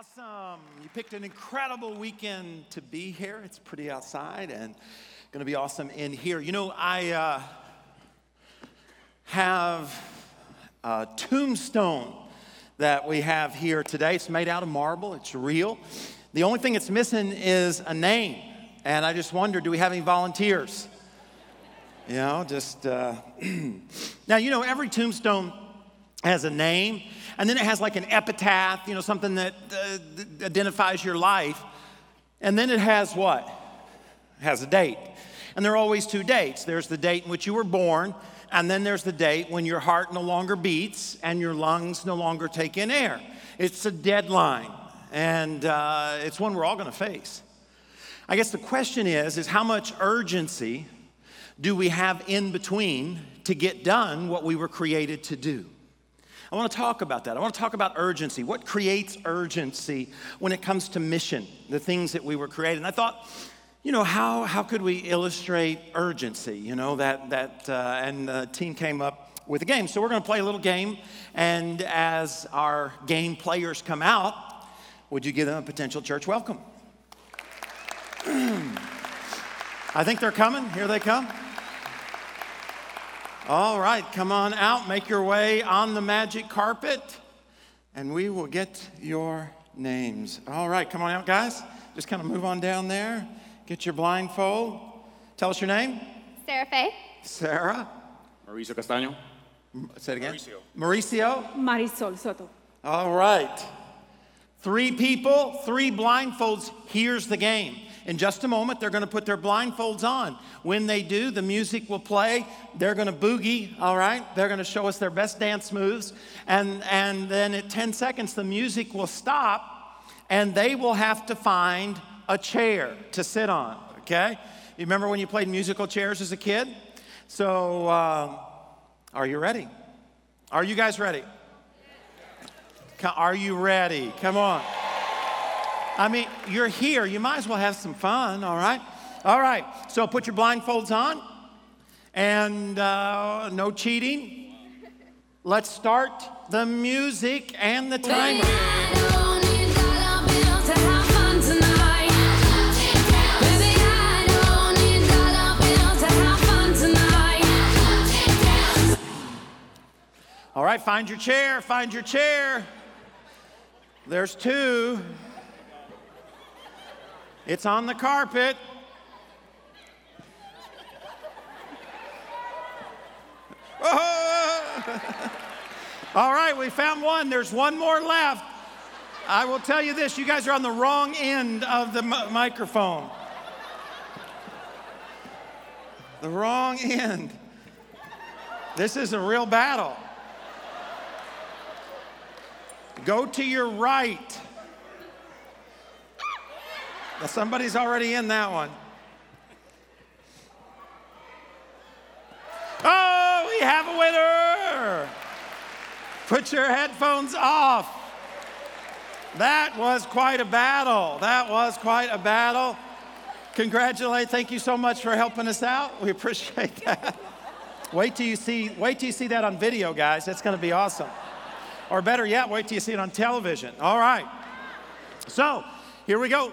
Awesome. You picked an incredible weekend to be here. It's pretty outside and going to be awesome in here. You know, I uh, have a tombstone that we have here today. It's made out of marble, it's real. The only thing it's missing is a name. And I just wonder do we have any volunteers? You know, just. Uh, now, you know, every tombstone has a name, and then it has like an epitaph, you know, something that uh, identifies your life. And then it has what? It has a date. And there are always two dates there's the date in which you were born, and then there's the date when your heart no longer beats and your lungs no longer take in air. It's a deadline, and uh, it's one we're all to face. I guess the question is, is how much urgency do we have in between to get done what we were created to do? I want to talk about that. I want to talk about urgency. What creates urgency when it comes to mission, the things that we were created? And I thought, you know, how, how could we illustrate urgency? You know, that, that uh, and the team came up with a game. So we're going to play a little game. And as our game players come out, would you give them a potential church welcome? I think they're coming. Here they come. All right, come on out, make your way on the magic carpet, and we will get your names. All right, come on out, guys. Just kind of move on down there. Get your blindfold. Tell us your name. Sarah Faye. Sarah. Mauricio Castaño. Say it again. Mauricio. Mauricio. Marisol Soto. All right. Three people, three blindfolds. Here's the game. In just a moment, they're going to put their blindfolds on. When they do, the music will play. They're going to boogie, all right? They're going to show us their best dance moves. And, and then at 10 seconds, the music will stop, and they will have to find a chair to sit on, okay? You remember when you played musical chairs as a kid? So, uh, are you ready? Are you guys ready? Are you ready? Come on. I mean, you're here. You might as well have some fun, all right? All right. So put your blindfolds on and uh, no cheating. Let's start the music and the timer. All right, find your chair, find your chair. There's two. It's on the carpet. All right, we found one. There's one more left. I will tell you this you guys are on the wrong end of the m- microphone. The wrong end. This is a real battle. Go to your right. Now, somebody's already in that one. Oh, we have a winner. Put your headphones off. That was quite a battle. That was quite a battle. Congratulate. Thank you so much for helping us out. We appreciate that. Wait till you see wait till you see that on video, guys. That's going to be awesome. Or better yet, wait till you see it on television. All right. So, here we go.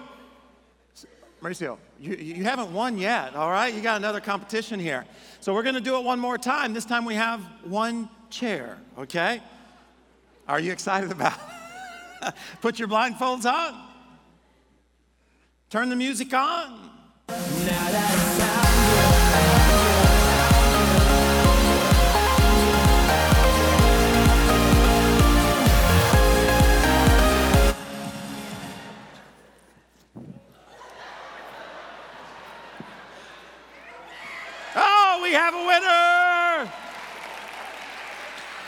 Mauricio, you, you haven't won yet, all right? You got another competition here. So we're going to do it one more time. This time we have one chair, okay? Are you excited about it? Put your blindfolds on. Turn the music on. Have a winner!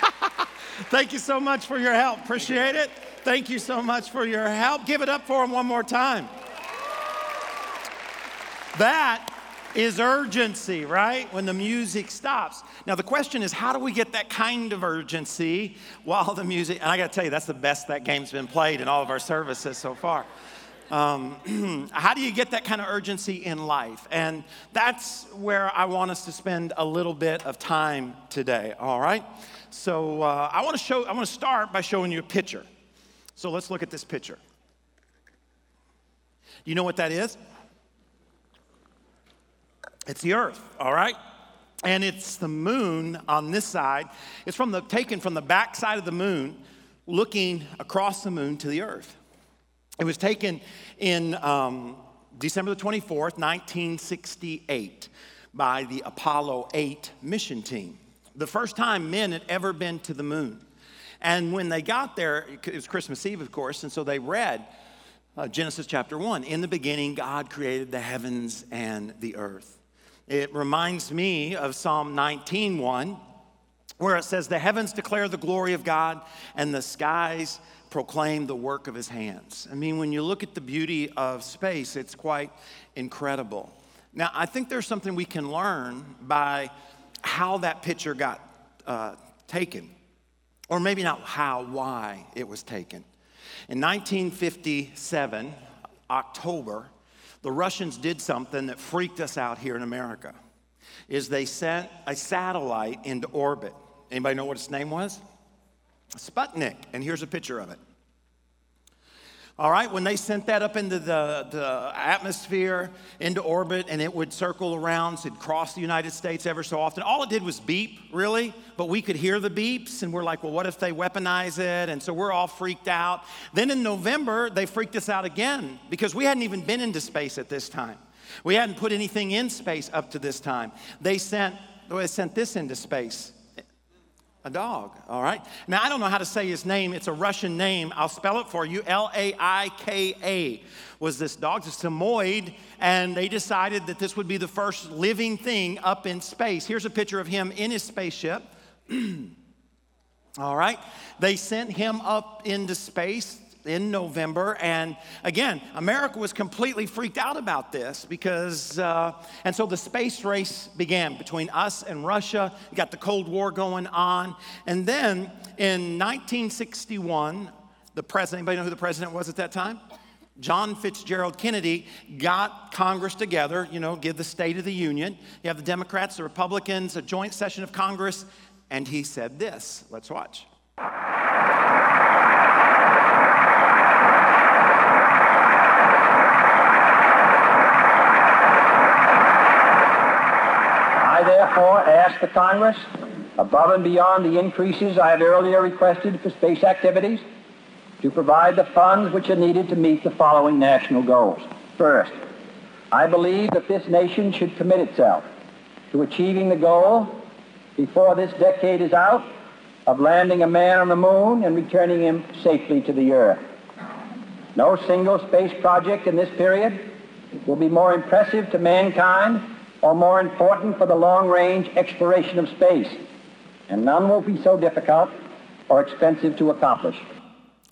Thank you so much for your help. Appreciate it. Thank you so much for your help. Give it up for them one more time. That is urgency, right? When the music stops. Now, the question is, how do we get that kind of urgency while the music, and I gotta tell you, that's the best that game's been played in all of our services so far. Um, how do you get that kind of urgency in life? And that's where I want us to spend a little bit of time today, all right? So uh, I wanna show, I wanna start by showing you a picture. So let's look at this picture. You know what that is? It's the earth, all right? And it's the moon on this side. It's from the taken from the back side of the moon, looking across the moon to the earth. It was taken in um, December the 24th, 1968, by the Apollo 8 mission team. The first time men had ever been to the moon. And when they got there, it was Christmas Eve, of course, and so they read uh, Genesis chapter 1. In the beginning, God created the heavens and the earth. It reminds me of Psalm 19:1, where it says, The heavens declare the glory of God, and the skies proclaim the work of his hands. I mean, when you look at the beauty of space, it's quite incredible. Now, I think there's something we can learn by how that picture got uh, taken, or maybe not how, why it was taken. In 1957, October, the Russians did something that freaked us out here in America. Is they sent a satellite into orbit. Anybody know what its name was? Sputnik, and here's a picture of it. All right, when they sent that up into the, the atmosphere, into orbit, and it would circle around, so it'd cross the United States ever so often. All it did was beep, really, but we could hear the beeps, and we're like, well, what if they weaponize it? And so we're all freaked out. Then in November, they freaked us out again because we hadn't even been into space at this time. We hadn't put anything in space up to this time. They sent, they sent this into space a dog, all right? Now, I don't know how to say his name. It's a Russian name. I'll spell it for you. L A I K A was this dog. It's Samoyed, and they decided that this would be the first living thing up in space. Here's a picture of him in his spaceship. all right? They sent him up into space in November. And again, America was completely freaked out about this because, uh, and so the space race began between us and Russia. You got the Cold War going on. And then in 1961, the president, anybody know who the president was at that time? John Fitzgerald Kennedy got Congress together, you know, give the State of the Union. You have the Democrats, the Republicans, a joint session of Congress, and he said this. Let's watch. Therefore ask the Congress, above and beyond the increases I have earlier requested for space activities, to provide the funds which are needed to meet the following national goals. First, I believe that this nation should commit itself to achieving the goal before this decade is out of landing a man on the moon and returning him safely to the earth. No single space project in this period will be more impressive to mankind or more important for the long-range exploration of space, and none will be so difficult or expensive to accomplish.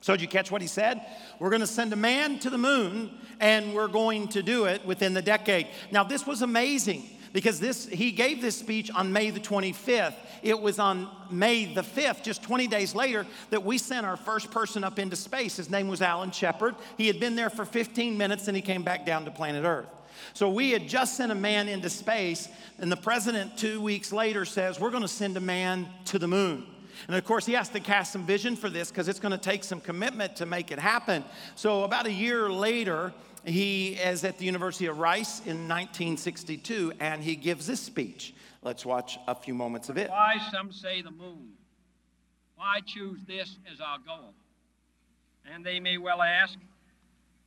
So, did you catch what he said? We're going to send a man to the moon, and we're going to do it within the decade. Now, this was amazing because this he gave this speech on May the 25th. It was on May the 5th, just 20 days later, that we sent our first person up into space. His name was Alan Shepard. He had been there for 15 minutes and he came back down to planet Earth. So we had just sent a man into space, and the president, two weeks later, says, We're going to send a man to the moon. And of course, he has to cast some vision for this because it's going to take some commitment to make it happen. So, about a year later, he is at the University of Rice in 1962, and he gives this speech. Let's watch a few moments of it. Why some say the moon? Why choose this as our goal? And they may well ask,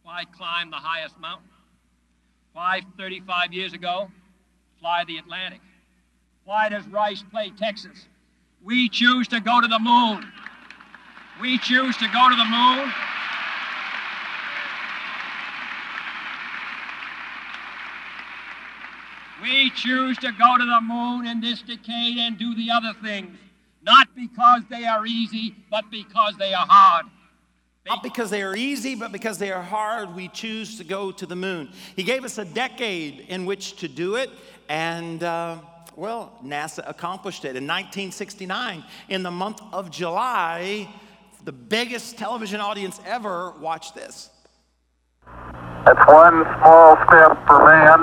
why climb the highest mountain? Why, 35 years ago, fly the Atlantic? Why does Rice play Texas? We choose to go to the moon. We choose to go to the moon. We choose to go to the moon in this decade and do the other things, not because they are easy, but because they are hard. Not because they are easy, but because they are hard, we choose to go to the moon. He gave us a decade in which to do it, and uh, well, NASA accomplished it. In 1969, in the month of July, the biggest television audience ever watched this. That's one small step for man,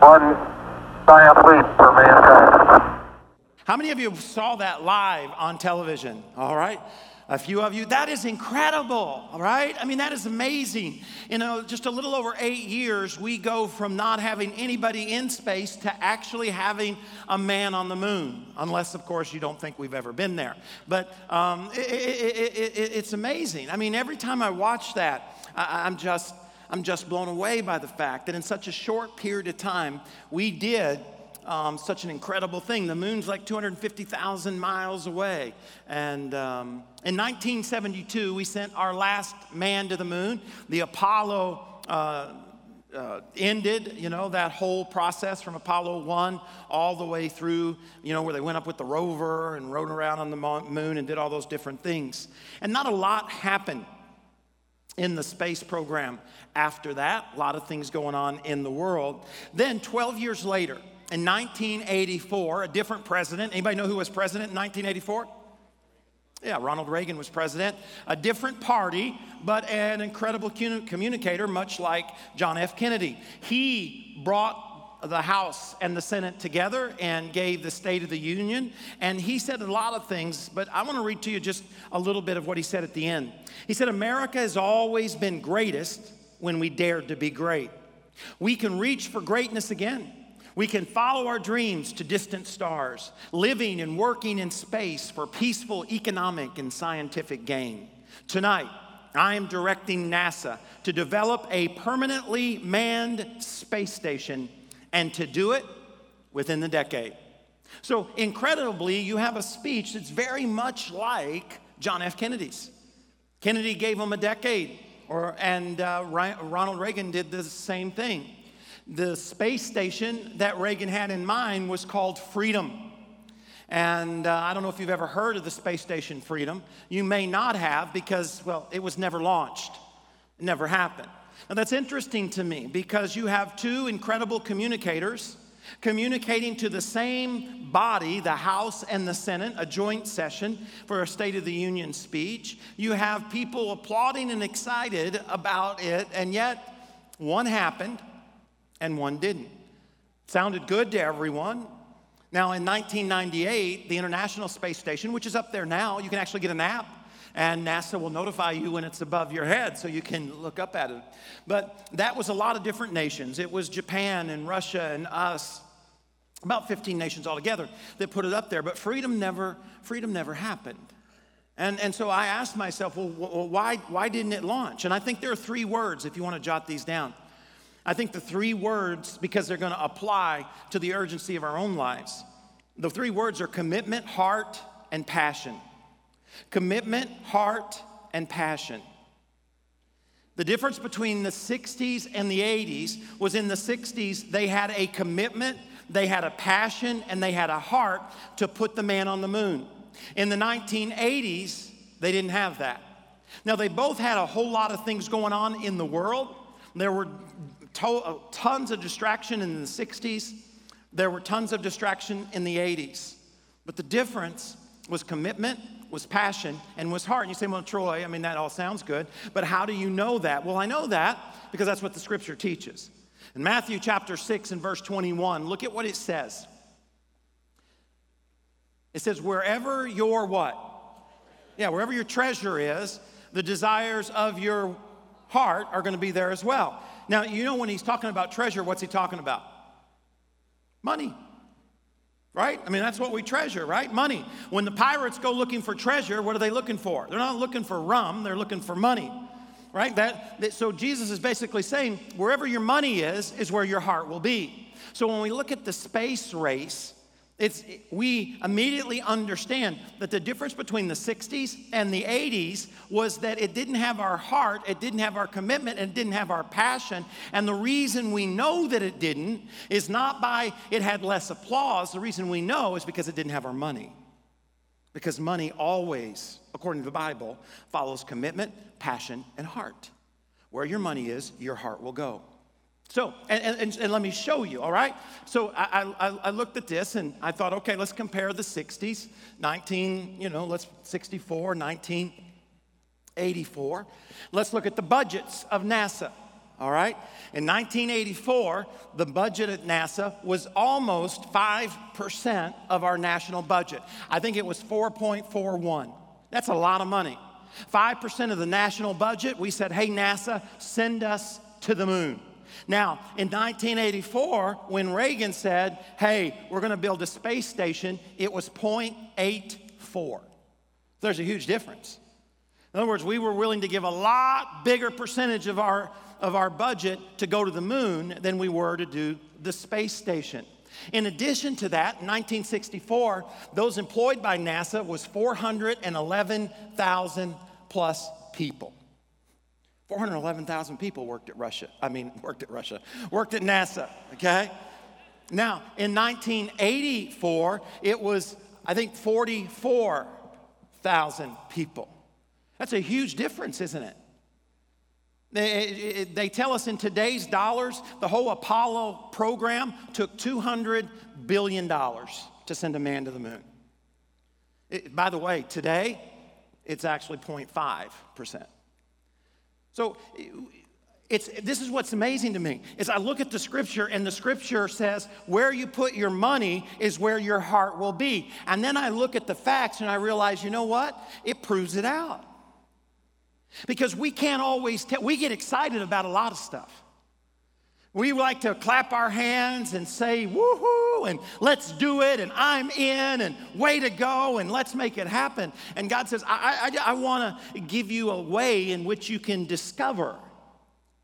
one giant leap for mankind. How many of you saw that live on television? All right. A few of you, that is incredible, all right? I mean, that is amazing. You know, just a little over eight years, we go from not having anybody in space to actually having a man on the moon, unless, of course, you don't think we've ever been there. But um, it, it, it, it's amazing. I mean, every time I watch that, I, I'm just. I'm just blown away by the fact that in such a short period of time, we did um, such an incredible thing. The moon's like 250,000 miles away. And um, in 1972, we sent our last man to the moon. The Apollo uh, uh, ended, you know, that whole process from Apollo 1 all the way through, you know, where they went up with the rover and rode around on the moon and did all those different things. And not a lot happened in the space program after that. A lot of things going on in the world. Then, 12 years later, in 1984, a different president. Anybody know who was president in 1984? Yeah, Ronald Reagan was president. A different party, but an incredible communicator, much like John F. Kennedy. He brought the House and the Senate together and gave the State of the Union. And he said a lot of things, but I want to read to you just a little bit of what he said at the end. He said, America has always been greatest when we dared to be great. We can reach for greatness again we can follow our dreams to distant stars, living and working in space for peaceful economic and scientific gain. Tonight, I am directing NASA to develop a permanently manned space station and to do it within the decade. So, incredibly, you have a speech that's very much like John F. Kennedy's. Kennedy gave him a decade, or, and uh, Ronald Reagan did the same thing. The space station that Reagan had in mind was called Freedom. And uh, I don't know if you've ever heard of the space station Freedom. You may not have because, well, it was never launched, it never happened. Now, that's interesting to me because you have two incredible communicators communicating to the same body, the House and the Senate, a joint session for a State of the Union speech. You have people applauding and excited about it, and yet one happened and one didn't. Sounded good to everyone. Now, in 1998, the International Space Station, which is up there now, you can actually get an app, and NASA will notify you when it's above your head so you can look up at it. But that was a lot of different nations. It was Japan and Russia and us, about 15 nations altogether that put it up there. But freedom never, freedom never happened. And, and so I asked myself, well, why, why didn't it launch? And I think there are three words if you want to jot these down. I think the three words, because they're going to apply to the urgency of our own lives, the three words are commitment, heart, and passion. Commitment, heart, and passion. The difference between the 60s and the 80s was in the 60s, they had a commitment, they had a passion, and they had a heart to put the man on the moon. In the 1980s, they didn't have that. Now, they both had a whole lot of things going on in the world. There were to- uh, tons of distraction in the 60s. There were tons of distraction in the 80s. But the difference was commitment, was passion, and was heart. And you say, well, Troy, I mean, that all sounds good, but how do you know that? Well, I know that because that's what the scripture teaches. In Matthew chapter 6 and verse 21, look at what it says. It says, wherever your what? Yeah, wherever your treasure is, the desires of your heart are going to be there as well. Now, you know, when he's talking about treasure, what's he talking about? Money. Right? I mean, that's what we treasure, right? Money. When the pirates go looking for treasure, what are they looking for? They're not looking for rum, they're looking for money. Right? That, that so Jesus is basically saying, wherever your money is, is where your heart will be. So when we look at the space race, it's, we immediately understand that the difference between the 60s and the 80s was that it didn't have our heart, it didn't have our commitment, and it didn't have our passion. And the reason we know that it didn't is not by it had less applause. The reason we know is because it didn't have our money. Because money always, according to the Bible, follows commitment, passion, and heart. Where your money is, your heart will go. So, and, and, and, let me show you, all right? So I, I, I, looked at this and I thought, okay, let's compare the 60s, 19, you know, let's 64, 1984. Let's look at the budgets of NASA. all right? In 1984, the budget at NASA was almost 5% of our national budget. I think it was 4.41. That's a lot of money. 5% of the national budget, we said, hey, NASA, send us to the moon. Now, in 1984, when Reagan said, hey, we're going to build a space station, it was 0.84. There's a huge difference. In other words, we were willing to give a lot bigger percentage of our, of our budget to go to the moon than we were to do the space station. In addition to that, in 1964, those employed by NASA was 411,000 plus people. 411,000 people worked at Russia. I mean, worked at Russia, worked at NASA, okay? Now, in 1984, it was, I think, 44,000 people. That's a huge difference, isn't it? They, they, tell us in today's dollars, the whole Apollo program took $200 billion to send a man to the moon. It, by the way, today, it's actually 0.5%. So it's, this is what's amazing to me is I look at the scripture and the scripture says where you put your money is where your heart will be. And then I look at the facts and I realize, you know what? It proves it out. Because we can't always tell, we get excited about a lot of stuff. We like to clap our hands and say, woohoo, and let's do it, and I'm in, and way to go, and let's make it happen. And God says, I, I, I want to give you a way in which you can discover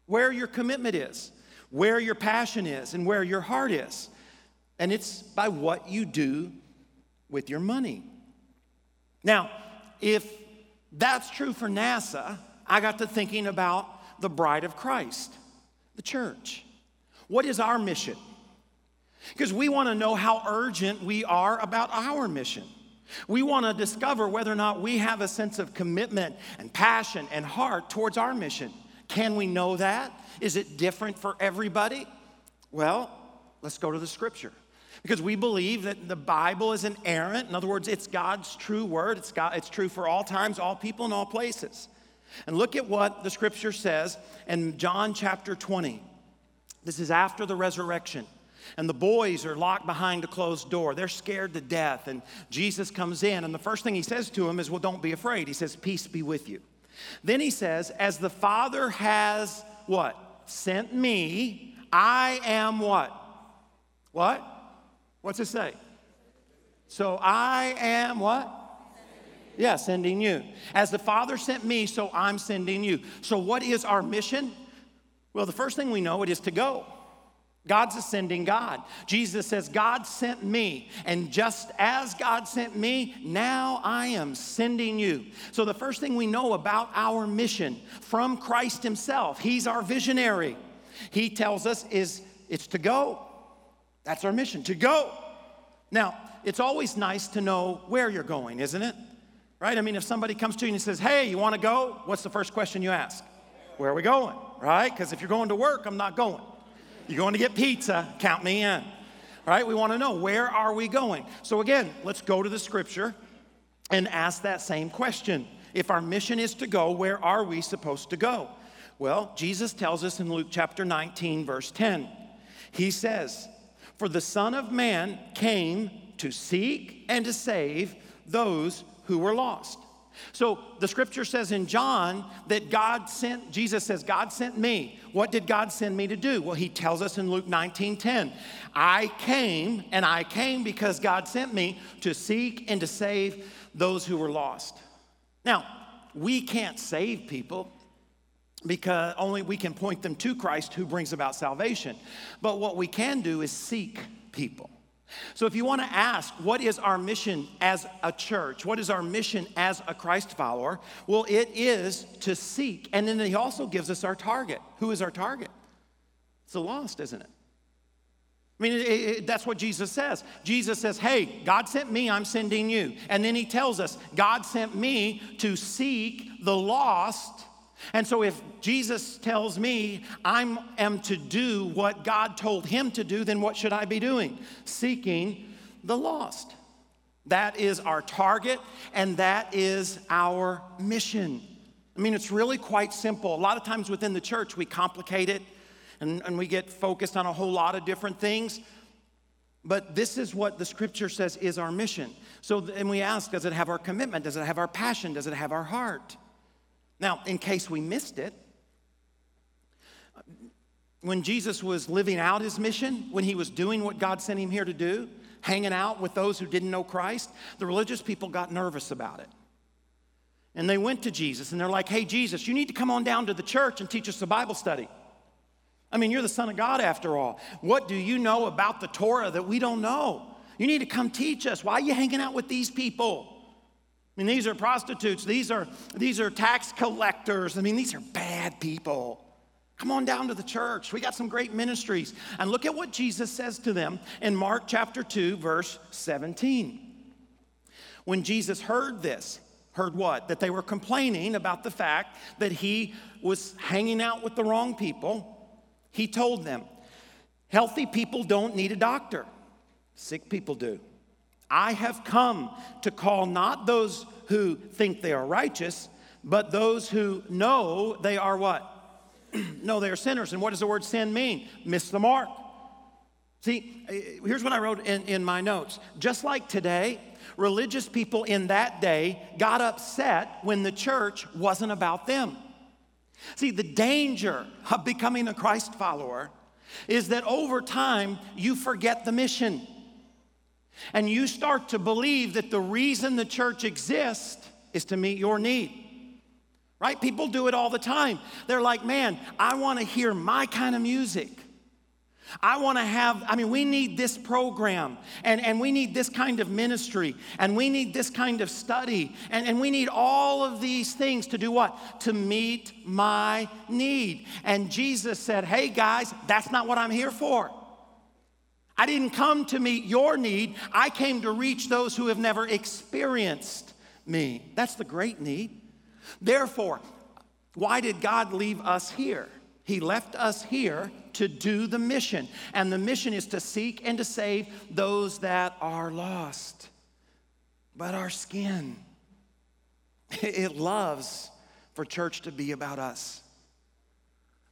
where your commitment is, where your passion is, and where your heart is. And it's by what you do with your money. Now, if that's true for NASA. I got to thinking about the bride of Christ, the church. What is our mission? Because we want to know how urgent we are about our mission. We want to discover whether or not we have a sense of commitment and passion and heart towards our mission. Can we know that? Is it different for everybody? Well, let's go to the scripture because we believe that the Bible is inerrant. In other words, it's God's true word. It's, God, it's true for all times, all people, and all places. And look at what the scripture says in John chapter 20. This is after the resurrection. And the boys are locked behind a closed door. They're scared to death. And Jesus comes in, and the first thing he says to them is, Well, don't be afraid. He says, Peace be with you. Then he says, As the Father has what? Sent me, I am what? What? What's it say? So I am what? Yeah, sending you. As the Father sent me, so I'm sending you. So, what is our mission? Well, the first thing we know it is to go. God's a sending God. Jesus says, God sent me. And just as God sent me, now I am sending you. So, the first thing we know about our mission from Christ Himself, He's our visionary. He tells us is it's to go. That's our mission, to go. Now, it's always nice to know where you're going, isn't it? Right? I mean, if somebody comes to you and says, Hey, you want to go? What's the first question you ask? Where are we going? Right? Because if you're going to work, I'm not going. You're going to get pizza, count me in. Right? We want to know where are we going? So again, let's go to the scripture and ask that same question. If our mission is to go, where are we supposed to go? Well, Jesus tells us in Luke chapter 19, verse 10. He says, for the Son of Man came to seek and to save those who were lost. So the scripture says in John that God sent, Jesus says, God sent me. What did God send me to do? Well, he tells us in Luke 19 10, I came, and I came because God sent me to seek and to save those who were lost. Now, we can't save people because only we can point them to Christ who brings about salvation. But what we can do is seek people. So, if you want to ask, what is our mission as a church? What is our mission as a Christ follower? Well, it is to seek. And then he also gives us our target. Who is our target? It's the lost, isn't it? I mean, it, it, that's what Jesus says. Jesus says, Hey, God sent me, I'm sending you. And then he tells us, God sent me to seek the lost and so if Jesus tells me I am to do what God told him to do, then what should I be doing? Seeking the lost. That is our target and that is our mission. I mean, it's really quite simple. A lot of times within the church, we complicate it and, and we get focused on a whole lot of different things. But this is what the scripture says is our mission. So, and we ask, does it have our commitment? Does it have our passion? Does it have our heart? Now, in case we missed it, when Jesus was living out his mission, when he was doing what God sent him here to do, hanging out with those who didn't know Christ, the religious people got nervous about it. And they went to Jesus and they're like, hey, Jesus, you need to come on down to the church and teach us a Bible study. I mean, you're the Son of God after all. What do you know about the Torah that we don't know? You need to come teach us. Why are you hanging out with these people? I mean, these are prostitutes, these are, these are tax collectors. I mean, these are bad people. Come on down to the church. We got some great ministries. And look at what Jesus says to them in Mark chapter 2, verse 17. When Jesus heard this, heard what? That they were complaining about the fact that he was hanging out with the wrong people. He told them, Healthy people don't need a doctor, sick people do. I have come to call not those who think they are righteous, but those who know they are what? no, they are sinners. And what does the word sin mean? Miss the mark. See, eh, eh, here's what I wrote in, in my notes. Just like today, religious people in that day got upset when the church wasn't about them. See, the danger of becoming a Christ follower is that over time you forget the mission. And you start to believe that the reason the church exists is to meet your need. Right? People do it all the time. They're like, man, I want to hear my kind of music. I want to have, I mean, we need this program and, and we need this kind of ministry and we need this kind of study and, and we need all of these things to do what? To meet my need. And Jesus said, hey guys, that's not what I'm here for. I didn't come to meet your need, I came to reach those who have never experienced me. That's the great need. Therefore, why did God leave us here? He left us here to do the mission. And the mission is to seek and to save those that are lost. But our skin, it loves for church to be about us.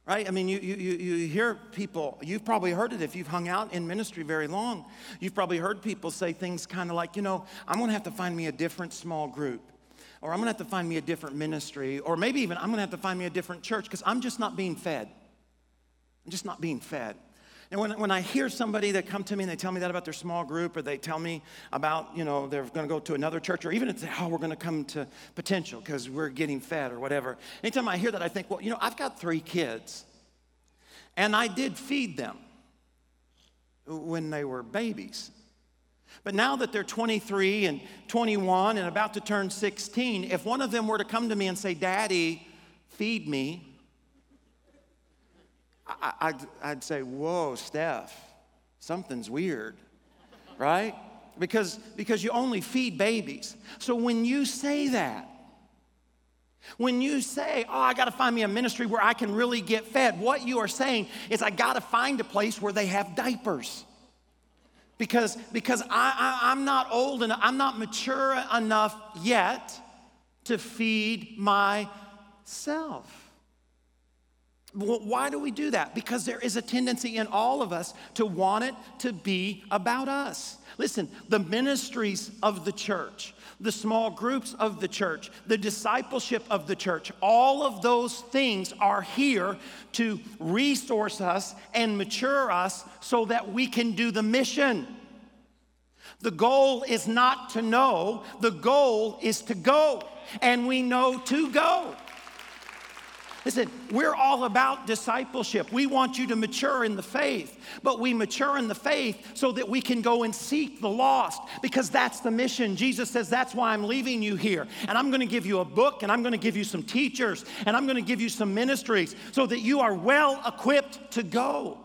Right? I mean, you, you, you hear people, you've probably heard it if you've hung out in ministry very long. You've probably heard people say things kind of like, you know, I'm to have to find me a different small group or I'm gonna have to find me a different ministry, or maybe even I'm gonna have to find me a different church because I'm just not being fed. I'm just not being fed. And when, when I hear somebody that come to me and they tell me that about their small group, or they tell me about, you know, they're gonna go to another church, or even if they, oh, we're gonna come to potential because we're getting fed or whatever. Anytime I hear that, I think, well, you know, I've got three kids, and I did feed them when they were babies. But now that they're 23 and 21 and about to turn 16, if one of them were to come to me and say, Daddy, feed me, I, would I'd say, Whoa, Steph, something's weird, right? Because, because you only feed babies. So when you say that, when you say, Oh, I got to find me a ministry where I can really get fed, what you are saying is, I got to find a place where they have diapers because, because I, I, I'm not old enough, I'm not mature enough yet to feed myself. Why do we do that? Because there is a tendency in all of us to want it to be about us. Listen, the ministries of the church, the small groups of the church, the discipleship of the church, all of those things are here to resource us and mature us so that we can do the mission. The goal is not to know, the goal is to go, and we know to go. Listen, we're all about discipleship. We want you to mature in the faith, but we mature in the faith so that we can go and seek the lost because that's the mission. Jesus says, That's why I'm leaving you here. And I'm going to give you a book, and I'm going to give you some teachers, and I'm going to give you some ministries so that you are well equipped to go.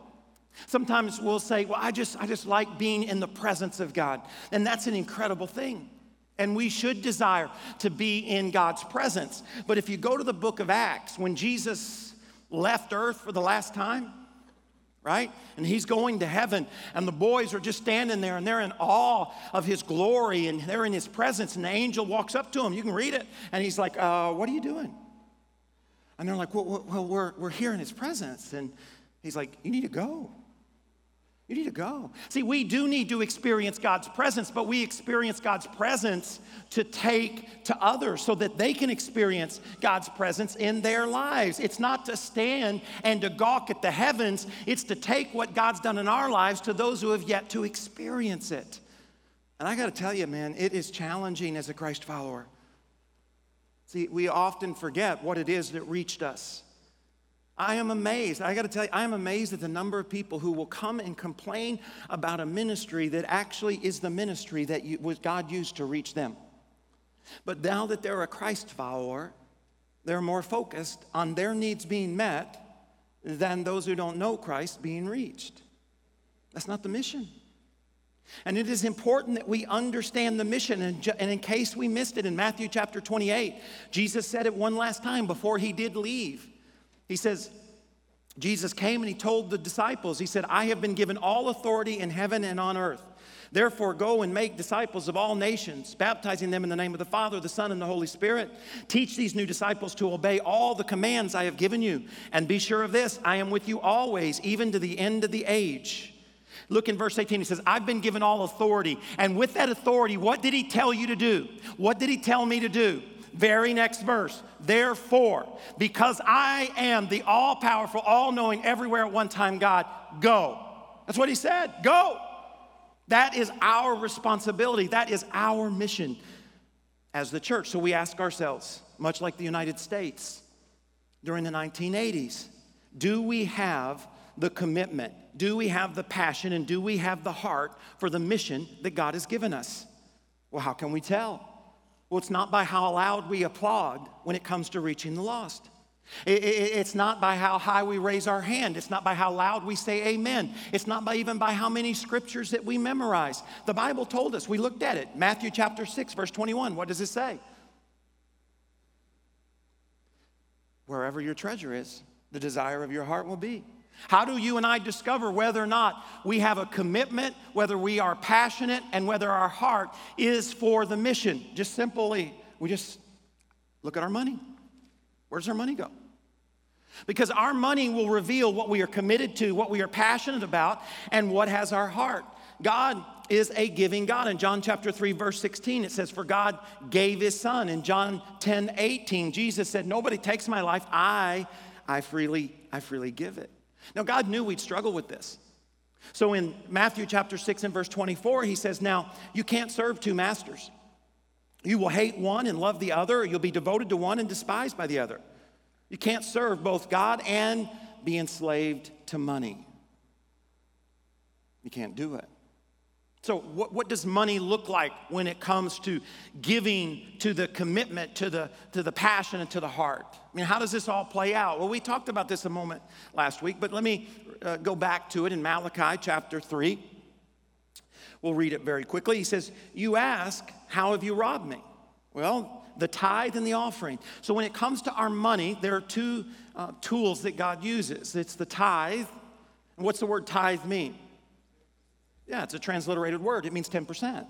Sometimes we'll say, Well, I just, I just like being in the presence of God. And that's an incredible thing. And we should desire to be in God's presence. But if you go to the book of Acts, when Jesus left earth for the last time, right? And he's going to heaven, and the boys are just standing there and they're in awe of his glory and they're in his presence. And the angel walks up to him. You can read it. And he's like, uh, What are you doing? And they're like, well, well we're, we're here in his presence. And he's like, you need to go. You need to go. See, we do need to experience God's presence, but we experience God's presence to take to others so that they can experience God's presence in their lives. It's not to stand and to gawk at the heavens, it's to take what God's done in our lives to those who have yet to experience it. And I got to tell you, man, it is challenging as a Christ follower. See, we often forget what it is that reached us. I am amazed. I got to tell you, I am amazed at the number of people who will come and complain about a ministry that actually is the ministry that you, was God used to reach them. But now that they're a Christ follower, they're more focused on their needs being met than those who don't know Christ being reached. That's not the mission. And it is important that we understand the mission. And, in case we missed it in Matthew chapter 28, Jesus said it one last time before he did leave. He says, Jesus came and he told the disciples, He said, I have been given all authority in heaven and on earth. Therefore, go and make disciples of all nations, baptizing them in the name of the Father, the Son, and the Holy Spirit. Teach these new disciples to obey all the commands I have given you. And be sure of this I am with you always, even to the end of the age. Look in verse 18, he says, I've been given all authority. And with that authority, what did he tell you to do? What did he tell me to do? Very next verse. Therefore, because I am the all powerful, all knowing, everywhere at one time God, go. That's what he said. Go. That is our responsibility. That is our mission as the church. So we ask ourselves, much like the United States during the 1980s, do we have the commitment? Do we have the passion? And do we have the heart for the mission that God has given us? Well, how can we tell? Well, it's not by how loud we applaud when it comes to reaching the lost. It's not by how high we raise our hand. It's not by how loud we say amen. It's not by even by how many scriptures that we memorize. The Bible told us, we looked at it. Matthew chapter 6, verse 21. What does it say? Wherever your treasure is, the desire of your heart will be. How do you and I discover whether or not we have a commitment, whether we are passionate, and whether our heart is for the mission? Just simply, we just look at our money. Where does our money go? Because our money will reveal what we are committed to, what we are passionate about, and what has our heart. God is a giving God. In John chapter 3, verse 16, it says, For God gave his son. In John 10, 18, Jesus said, Nobody takes my life, I, I freely, I freely give it. Now, God knew we'd struggle with this. So in Matthew chapter 6 and verse 24, he says, Now, you can't serve two masters. You will hate one and love the other, or you'll be devoted to one and despised by the other. You can't serve both God and be enslaved to money. You can't do it. So, what, what does money look like when it comes to giving to the commitment, to the, to the passion, and to the heart? I mean, how does this all play out? Well, we talked about this a moment last week, but let me uh, go back to it in Malachi chapter 3. We'll read it very quickly. He says, You ask, How have you robbed me? Well, the tithe and the offering. So, when it comes to our money, there are two uh, tools that God uses it's the tithe. And what's the word tithe mean? Yeah, it's a transliterated word. It means 10%.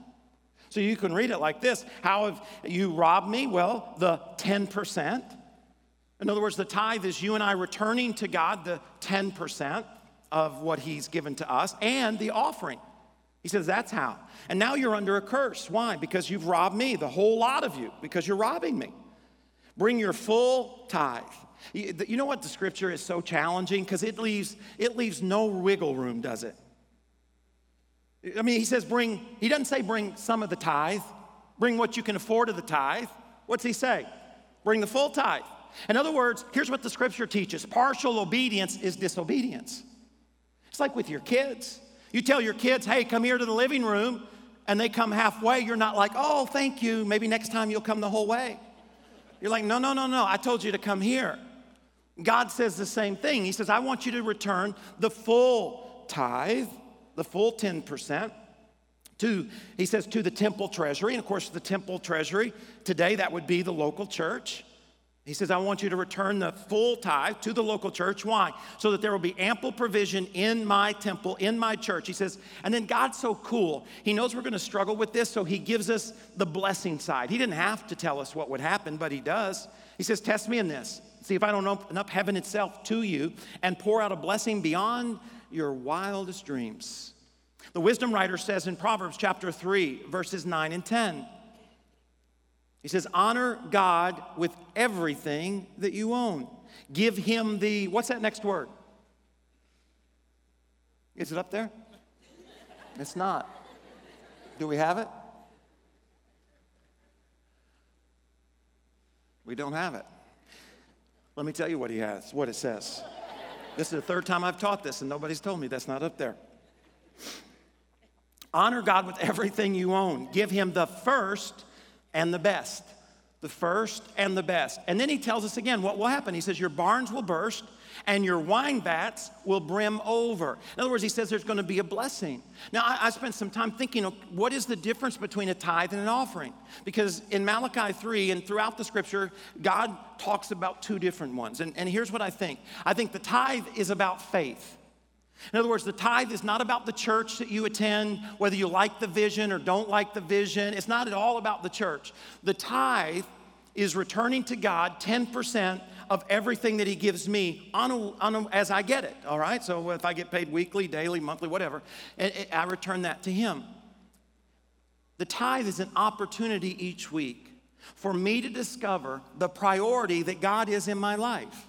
So you can read it like this How have you robbed me? Well, the 10%. In other words, the tithe is you and I returning to God the 10% of what He's given to us and the offering. He says, That's how. And now you're under a curse. Why? Because you've robbed me, the whole lot of you, because you're robbing me. Bring your full tithe. You know what the scripture is so challenging? Because it leaves, it leaves no wiggle room, does it? I mean, he says, bring, he doesn't say bring some of the tithe, bring what you can afford of the tithe. What's he say? Bring the full tithe. In other words, here's what the scripture teaches partial obedience is disobedience. It's like with your kids. You tell your kids, hey, come here to the living room, and they come halfway. You're not like, oh, thank you. Maybe next time you'll come the whole way. You're like, no, no, no, no. I told you to come here. God says the same thing. He says, I want you to return the full tithe the full 10%. To, he says, to the temple treasury. And of course, the temple treasury today, that would be the local church. He says, I want you to return the full tithe to the local church. Why? So that there will be ample provision in my temple, in my church. He says, and then God's so cool. He knows we're going to struggle with this, so He gives us the blessing side. He didn't have to tell us what would happen, but He does. He says, Test me in this. See if I don't open up heaven itself to you and pour out a blessing beyond your wildest dreams. The wisdom writer says in Proverbs chapter 3, verses 9 and 10. He says, Honor God with everything that you own. Give him the, what's that next word? Is it up there? It's not. Do we have it? We don't have it. Let me tell you what he has, what it says. This is the third time I've taught this, and nobody's told me that's not up there. Honor God with everything you own. Give him the first and the best. The first and the best. And then he tells us again what will happen. He says, Your barns will burst and your wine vats will brim over. In other words, he says there's going to be a blessing. Now, I, I spent some time thinking, what is the difference between a tithe and an offering? Because in Malachi 3 and throughout the scripture, God talks about two different ones. And, and here's what I think I think the tithe is about faith. In other words, the tithe is not about the church that you attend, whether you like the vision or don't like the vision. It's not at all about the church. The tithe is returning to God 10% of everything that He gives me on a, on a, as I get it, all right? So if I get paid weekly, daily, monthly, whatever, I return that to Him. The tithe is an opportunity each week for me to discover the priority that God is in my life.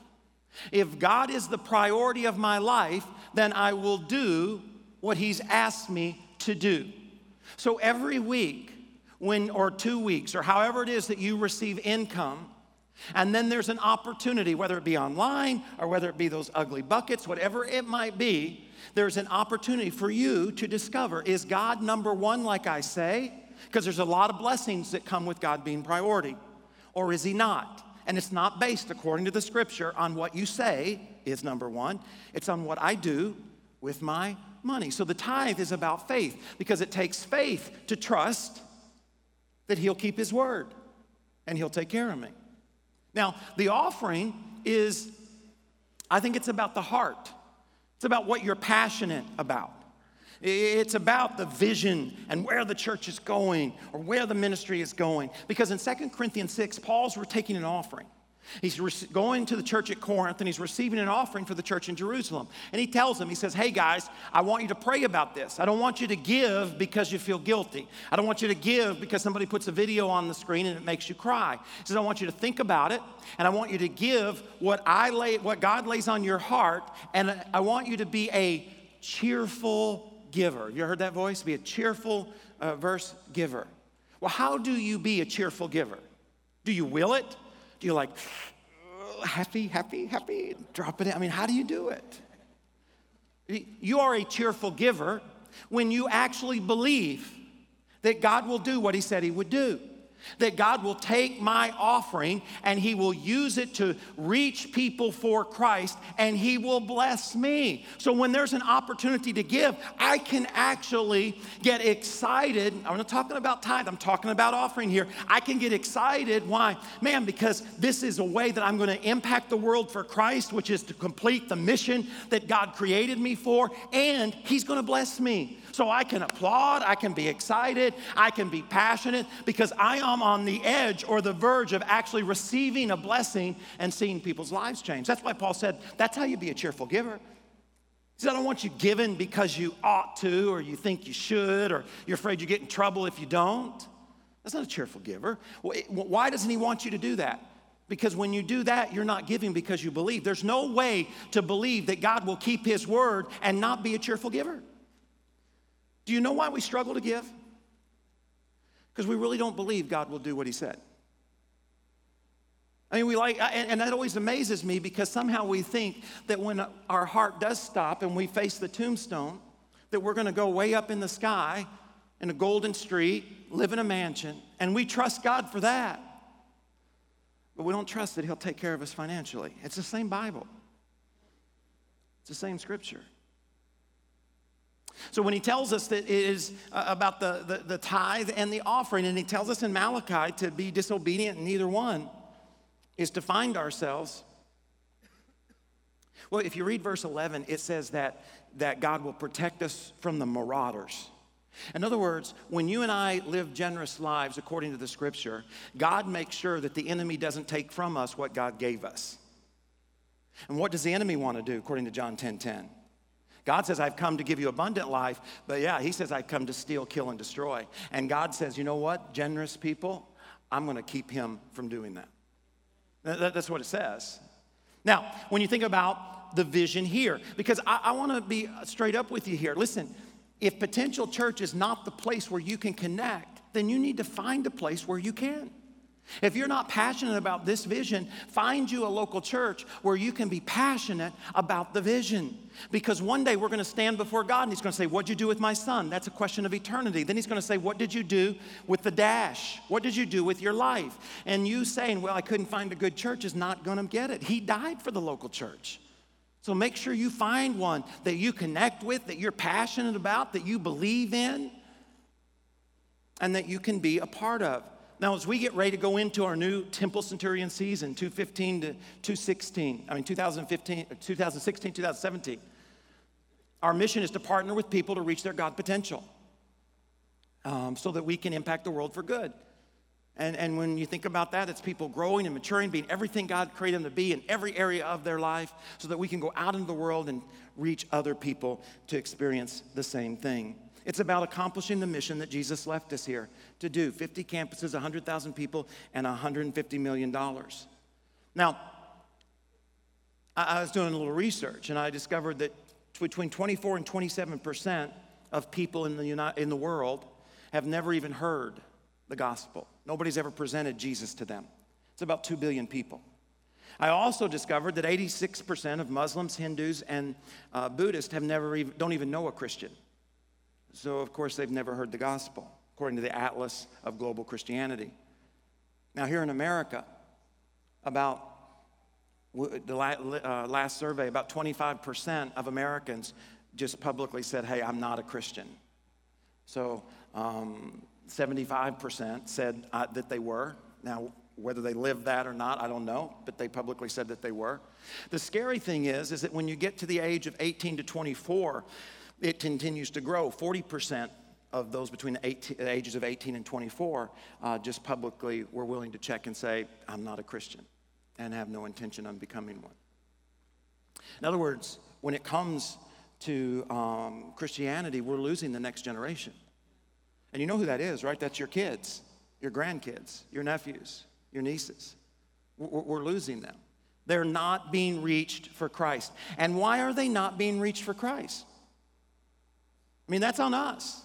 If God is the priority of my life, then I will do what He's asked me to do. So every week, when or two weeks, or however it is that you receive income, and then there's an opportunity, whether it be online or whether it be those ugly buckets, whatever it might be, there's an opportunity for you to discover is God number one, like I say? Because there's a lot of blessings that come with God being priority. Or is He not? And it's not based, according to the scripture, on what you say is number one, it's on what I do with my money. So the tithe is about faith because it takes faith to trust that He'll keep His word and He'll take care of me. Now, the offering is, I think it's about the heart. It's about what you're passionate about. It's about the vision and where the church is going or where the ministry is going. Because in 2 Corinthians 6, Paul's we're taking an offering. He's going to the church at Corinth and he's receiving an offering for the church in Jerusalem. And he tells them, he says, Hey guys, I want you to pray about this. I don't want you to give because you feel guilty. I don't want you to give because somebody puts a video on the screen and it makes you cry. He says, I want you to think about it and I want you to give what I lay, what God lays on your heart, and I want you to be a cheerful giver. You heard that voice? Be a cheerful uh, verse giver. Well, how do you be a cheerful giver? Do you will it? Do you like, happy, happy, happy, drop it? I mean, how do you do it? You are a cheerful giver when you actually believe that God will do what He said He would do. That God will take my offering and He will use it to reach people for Christ and He will bless me. So when there's an opportunity to give, I can actually get excited. I'm not talking about tithe, I'm talking about offering here. I can get excited. Why? Man, because this is a way that I'm going to impact the world for Christ, which is to complete the mission that God created me for, and He's going to bless me. So I can applaud, I can be excited, I can be passionate because I am on the edge or the verge of actually receiving a blessing and seeing people's lives change. That's why Paul said, that's how you be a cheerful giver. He said, I don't want you giving because you ought to, or you think you should, or you're afraid you get in trouble if you don't. That's not a cheerful giver. Why doesn't he want you to do that? Because when you do that, you're not giving because you believe. There's no way to believe that God will keep his word and not be a cheerful giver. Do you know why we struggle to give? Because we really don't believe God will do what He said. I mean, we like, and, that always amazes me because somehow we think that when our heart does stop and we face the tombstone, that we're going to go way up in the sky in a golden street, live in a mansion, and we trust God for that. But we don't trust that He'll take care of us financially. It's the same Bible, it's the same scripture. So when he tells us that it is uh, about the, the, the, tithe and the offering, and he tells us in Malachi to be disobedient in either one, is to find ourselves. Well, if you read verse 11, it says that, that God will protect us from the marauders. In other words, when you and I live generous lives according to the scripture, God makes sure that the enemy doesn't take from us what God gave us. And what does the enemy want to do, according to John 10 10? God says, I've come to give you abundant life, but yeah, He says, I've come to steal, kill, and destroy. And God says, you know what, generous people, I'm going to keep him from doing that. That's what it says. Now, when you think about the vision here, because I, I want to be straight up with you here. Listen, if potential church is not the place where you can connect, then you need to find a place where you can. If you're not passionate about this vision, find you a local church where you can be passionate about the vision. Because one day we're going to stand before God and He's going to say, What'd you do with my son? That's a question of eternity. Then He's going to say, What did you do with the dash? What did you do with your life? And you saying, Well, I couldn't find a good church is not going to get it. He died for the local church. So make sure you find one that you connect with, that you're passionate about, that you believe in, and that you can be a part of. Now, as we get ready to go into our new Temple Centurion season, 215 to 216, I mean 2015, 2016, 2017, our mission is to partner with people to reach their God potential um, so that we can impact the world for good. And, and when you think about that, it's people growing and maturing, being everything God created them to be in every area of their life so that we can go out into the world and reach other people to experience the same thing. It's about accomplishing the mission that Jesus left us here to do 50 campuses, 100,000 people, and $150 million. Now, I was doing a little research and I discovered that between 24 and 27 percent of people in the, United, in the world have never even heard the gospel. Nobody's ever presented Jesus to them. It's about 2 billion people. I also discovered that 86% of Muslims, Hindus, and uh, Buddhists have never even, don't even know a Christian. So, of course, they've never heard the gospel, according to the Atlas of Global Christianity. Now, here in America, about the uh, last survey, about 25% of Americans just publicly said, Hey, I'm not a Christian. So, um, 75% said uh, that they were. Now, whether they lived that or not, I don't know, but they publicly said that they were. The scary thing is, is that when you get to the age of 18 to 24, it continues to grow. 40% of those between the, 18, the ages of 18 and 24 uh, just publicly were willing to check and say, I'm not a Christian and have no intention on becoming one. In other words, when it comes to um, Christianity, we're losing the next generation. And you know who that is, right? That's your kids, your grandkids, your nephews, your nieces. We're losing them. They're not being reached for Christ. And why are they not being reached for Christ? I mean, that's on us.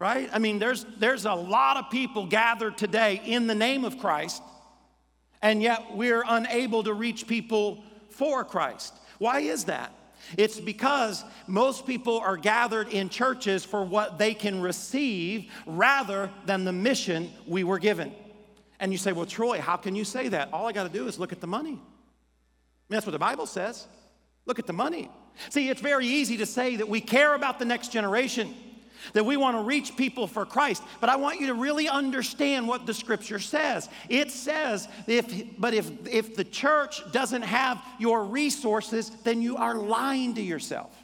Right? I mean, there's, there's a lot of people gathered today in the name of Christ, and yet we're unable to reach people for Christ. Why is that? It's because most people are gathered in churches for what they can receive rather than the mission we were given. And you say, Well, Troy, how can you say that? All I got to do is look at the money. I mean, that's what the Bible says. Look at the money. See, it's very easy to say that we care about the next generation, that we want to reach people for Christ, but I want you to really understand what the scripture says. It says, if, but if, if the church doesn't have your resources, then you are lying to yourself.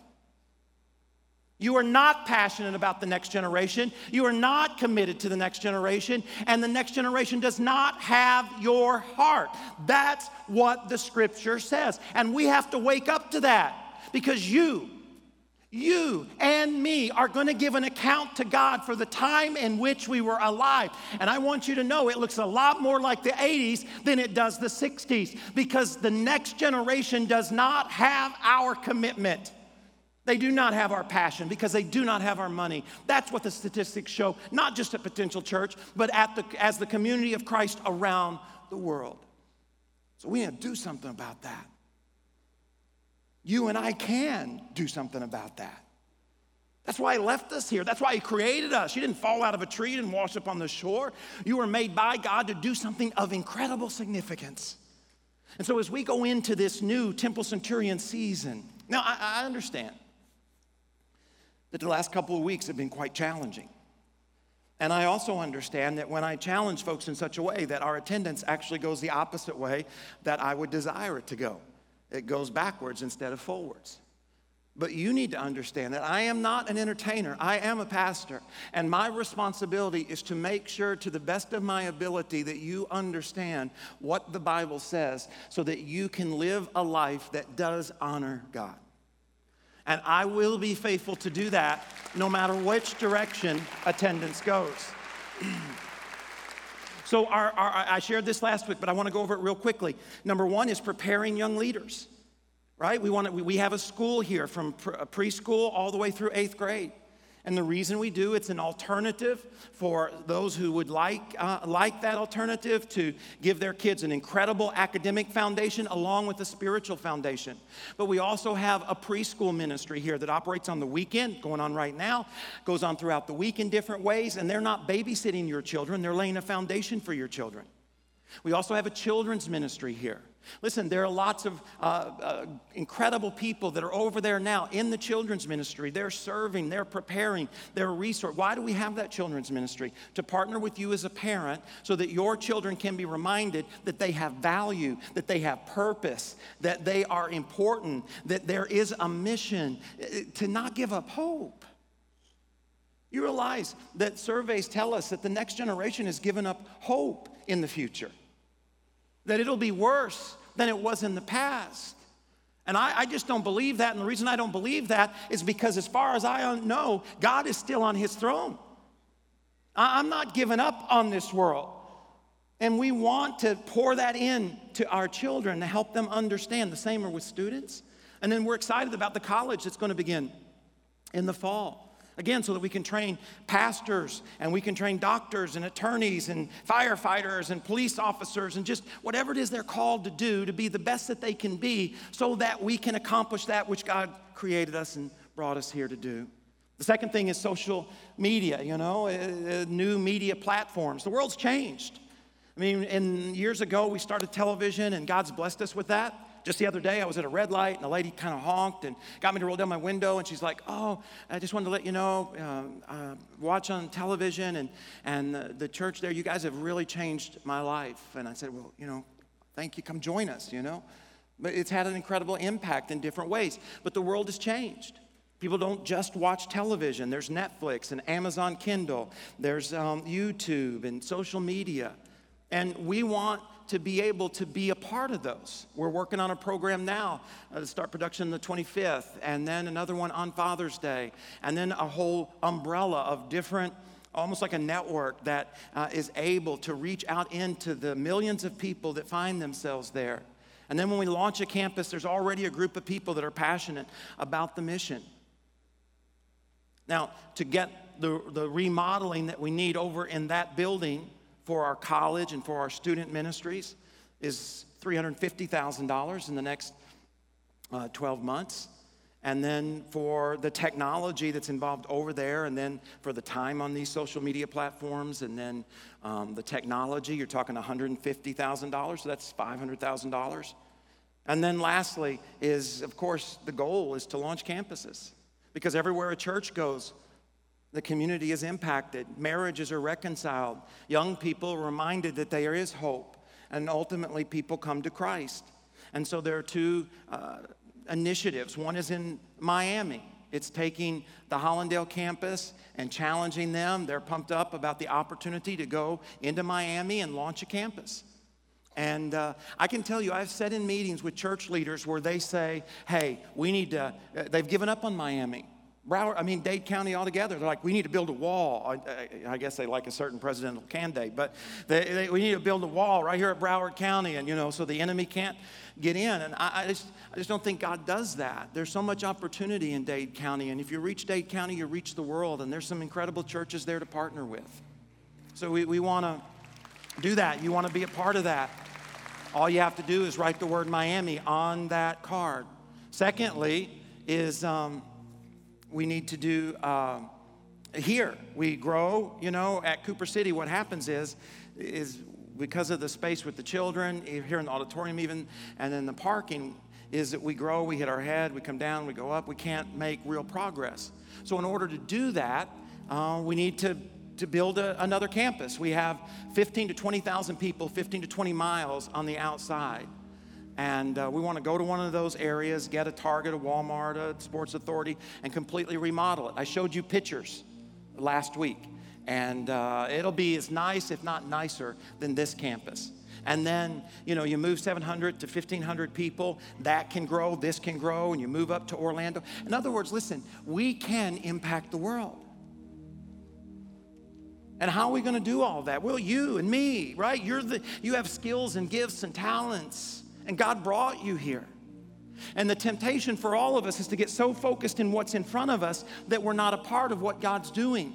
You are not passionate about the next generation. You are not committed to the next generation, and the next generation does not have your heart. That's what the scripture says. And we have to wake up to that because you, you and me are going to give an account to God for the time in which we were alive. And I want you to know it looks a lot more like the 80s than it does the 60s because the next generation does not have our commitment. They do not have our passion because they do not have our money. That's what the statistics show, not just at Potential Church, but at the, as the community of Christ around the world. So we need to do something about that. You and I can do something about that. That's why He left us here. That's why He created us. You didn't fall out of a tree and wash up on the shore. You were made by God to do something of incredible significance. And so, as we go into this new Temple Centurion season, now I, I understand that the last couple of weeks have been quite challenging. And I also understand that when I challenge folks in such a way that our attendance actually goes the opposite way that I would desire it to go. It goes backwards instead of forwards. But you need to understand that I am not an entertainer. I am a pastor. And my responsibility is to make sure, to the best of my ability, that you understand what the Bible says so that you can live a life that does honor God. And I will be faithful to do that no matter which direction attendance goes. so, our, our, I shared this last week, but I want to go over it real quickly. Number one is preparing young leaders right? We, want to, we have a school here from preschool all the way through eighth grade. And the reason we do, it's an alternative for those who would like, uh, like that alternative to give their kids an incredible academic foundation along with a spiritual foundation. But we also have a preschool ministry here that operates on the weekend, going on right now, goes on throughout the week in different ways. And they're not babysitting your children, they're laying a foundation for your children. We also have a children's ministry here. Listen, there are lots of uh, uh, incredible people that are over there now in the children's ministry. They're serving, they're preparing, they're a resource. Why do we have that children's ministry? To partner with you as a parent so that your children can be reminded that they have value, that they have purpose, that they are important, that there is a mission, uh, to not give up hope. You realize that surveys tell us that the next generation has given up hope in the future that it'll be worse than it was in the past. And I, I, just don't believe that. And the reason I don't believe that is because, as far as I know, God is still on his throne. I, I'm not giving up on this world. And we want to pour that in to our children to help them understand. The same are with students. And then we're excited about the college that's going to begin in the fall. Again, so that we can train pastors and we can train doctors and attorneys and firefighters and police officers and just whatever it is they're called to do to be the best that they can be so that we can accomplish that which God created us and brought us here to do. The second thing is social media, you know, uh, uh new media platforms. The world's changed. I mean, in years ago, we started television and God's blessed us with that. Just the other day, I was at a red light and a lady kind of honked and got me to roll down my window. And she's like, Oh, I just wanted to let you know, uh, uh, watch on television and, and the, the church there, you guys have really changed my life. And I said, Well, you know, thank you. Come join us, you know. But it's had an incredible impact in different ways. But the world has changed. People don't just watch television. There's Netflix and Amazon Kindle, there's um, YouTube and social media. And we want to be able to be a part of those. We're working on a program now uh, to start production the 25th, and then another one on Father's Day, and then a whole umbrella of different almost like a network that uh, is able to reach out into the millions of people that find themselves there. And then when we launch a campus, there's already a group of people that are passionate about the mission. Now, to get the, the remodeling that we need over in that building, for our college and for our student ministries is $350,000 in the next uh, 12 months. And then for the technology that's involved over there, and then for the time on these social media platforms, and then um, the technology, you're talking $150,000, so that's $500,000. And then lastly, is of course, the goal is to launch campuses. Because everywhere a church goes, the community is impacted, marriages are reconciled, young people reminded that there is hope, and ultimately people come to Christ. And so there are two uh, initiatives. One is in Miami. It's taking the Hallandale campus and challenging them. They're pumped up about the opportunity to go into Miami and launch a campus. And uh, I can tell you, I've sat in meetings with church leaders where they say, hey, we need to, uh, they've given up on Miami. Broward, I mean, Dade County altogether. They're like, we need to build a wall. I, I guess they like a certain presidential candidate, but they, they, we need to build a wall right here at Broward County, and you know, so the enemy can't get in. And I, I, just, I just don't think God does that. There's so much opportunity in Dade County, and if you reach Dade County, you reach the world, and there's some incredible churches there to partner with. So we, we want to do that. You want to be a part of that. All you have to do is write the word Miami on that card. Secondly, is um, we need to do uh, here. We grow, you know, at Cooper City. What happens is, is because of the space with the children, here in the auditorium even, and then the parking, is that we grow, we hit our head, we come down, we go up, we can't make real progress. So in order to do that, uh, we need to to build a, another campus. We have 15 to 20,000 people, 15 to 20 miles on the outside. And uh, we want to go to one of those areas, get a Target, a Walmart, a Sports Authority, and completely remodel it. I showed you pictures last week, and uh, it'll be as nice, if not nicer, than this campus. And then, you know, you move 700 to 1,500 people, that can grow, this can grow, and you move up to Orlando. In other words, listen, we can impact the world. And how are we going to do all that? Well, you and me, right? You're the, you have skills and gifts and talents, and God brought you here. And the temptation for all of us is to get so focused in what's in front of us that we're not a part of what God's doing.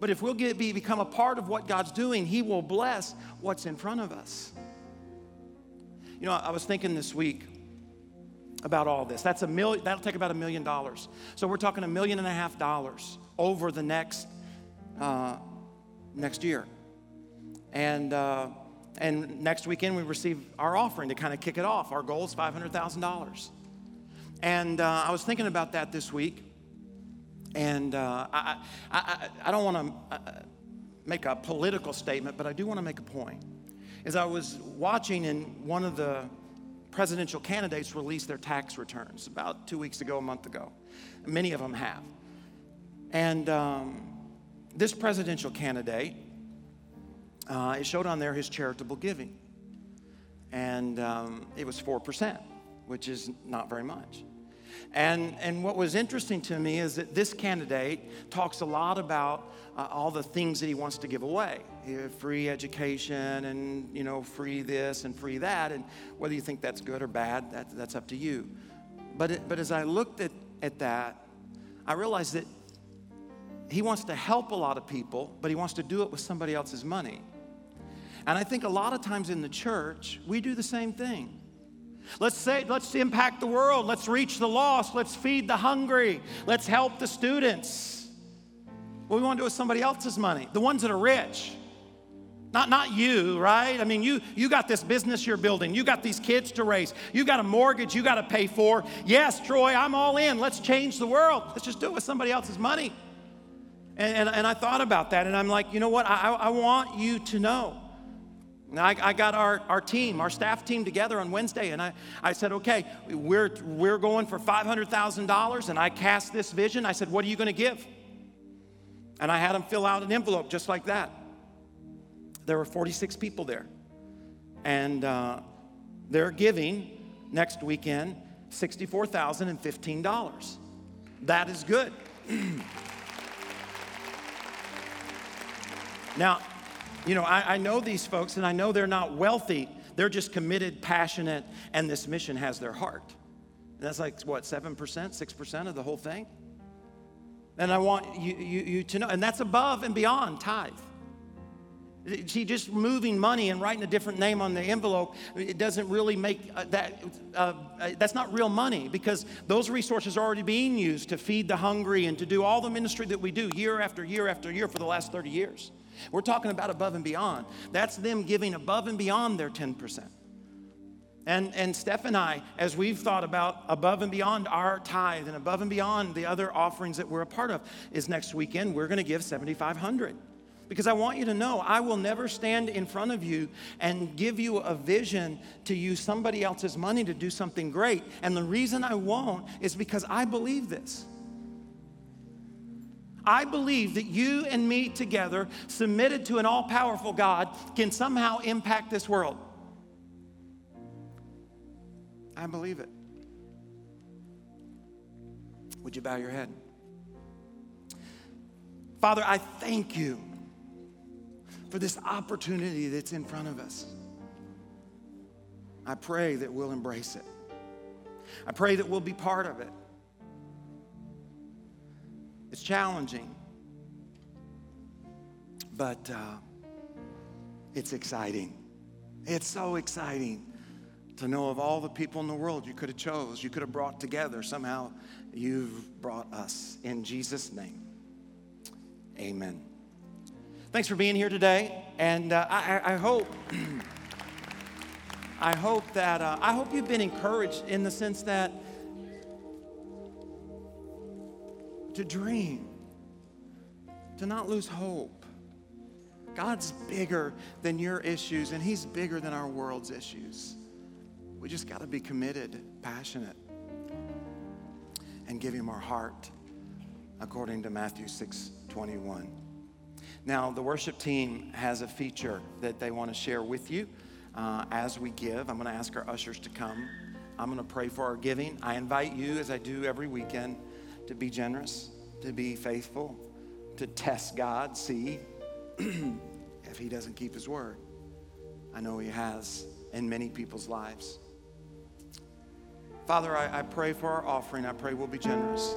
But if we'll get, be, become a part of what God's doing, He will bless what's in front of us. You know, I was thinking this week about all this. That's a million, that'll take about a million dollars. So we're talking a million and a half dollars over the next uh, next year. And, uh, and next weekend, we receive our offering to kind of kick it off. Our goal is $500,000. And uh, I was thinking about that this week. And uh, I, I, I, don't want to uh, make a political statement, but I do want to make a point. As I was watching, and one of the presidential candidates released their tax returns about two weeks ago, a month ago. Many of them have. And um, this presidential candidate, uh, it showed on there his charitable giving. And um, it was 4%, which is not very much. And, and what was interesting to me is that this candidate talks a lot about uh, all the things that he wants to give away free education and you know free this and free that and whether you think that's good or bad that, that's up to you but, it, but as i looked at, at that i realized that he wants to help a lot of people, but he wants to do it with somebody else's money. And I think a lot of times in the church, we do the same thing. Let's say, let's impact the world. Let's reach the lost. Let's feed the hungry. Let's help the students. What we want to do with somebody else's money, the ones that are rich. Not, not you, right? I mean, you, you got this business you're building. You got these kids to raise. You got a mortgage you got to pay for. Yes, Troy, I'm all in. Let's change the world. Let's just do it with somebody else's money. And, and, and, I thought about that, and I'm like, you know what? I, I want you to know. I, I, got our, our team, our staff team together on Wednesday, and I, I said, okay, we're, we're going for $500,000, and I cast this vision. I said, what are you going to give? And I had them fill out an envelope just like that. There were 46 people there, and uh, they're giving next weekend $64,015. That is good. Now, you know, I, I, know these folks and I know they're not wealthy. They're just committed, passionate, and this mission has their heart. And that's like, what, 7%, 6% of the whole thing? And I want you, you, you to know, and that's above and beyond tithe. See, just moving money and writing a different name on the envelope, it doesn't really make uh, that, uh, uh, that's not real money because those resources are already being used to feed the hungry and to do all the ministry that we do year after year after year for the last 30 years. We're talking about above and beyond. That's them giving above and beyond their 10%. And, and Steph and I, as we've thought about above and beyond our tithe and above and beyond the other offerings that we're a part of, is next weekend we're going to give 7,500. Because I want you to know, I will never stand in front of you and give you a vision to use somebody else's money to do something great. And the reason I won't is because I believe this. I believe that you and me together, submitted to an all powerful God, can somehow impact this world. I believe it. Would you bow your head? Father, I thank you for this opportunity that's in front of us. I pray that we'll embrace it. I pray that we'll be part of it. It's challenging, but uh, it's exciting. It's so exciting to know of all the people in the world you could have chose, you could have brought together. Somehow you've brought us. In Jesus' name, amen. Thanks for being here today, and uh, I, I, hope. I hope that uh, I hope you've been encouraged in the sense that to dream, to not lose hope. God's bigger than your issues, and He's bigger than our world's issues. We just got to be committed, passionate, and give Him our heart, according to Matthew 6 21. Now, the worship team has a feature that they want to share with you uh, as we give. I'm going to ask our ushers to come. I'm going to pray for our giving. I invite you, as I do every weekend, to be generous, to be faithful, to test God, see if He doesn't keep His word. I know He has in many people's lives. Father, I, I pray for our offering. I pray we'll be generous.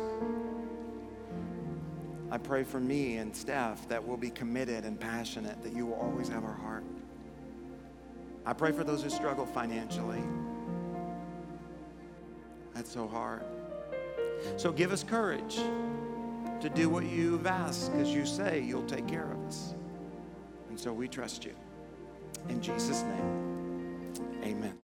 I pray for me and staff that we'll be committed and passionate, that you will always have our heart. I pray for those who struggle financially. That's so hard. So give us courage to do what you've asked because you say you'll take care of us. And so we trust you. In Jesus' name, amen.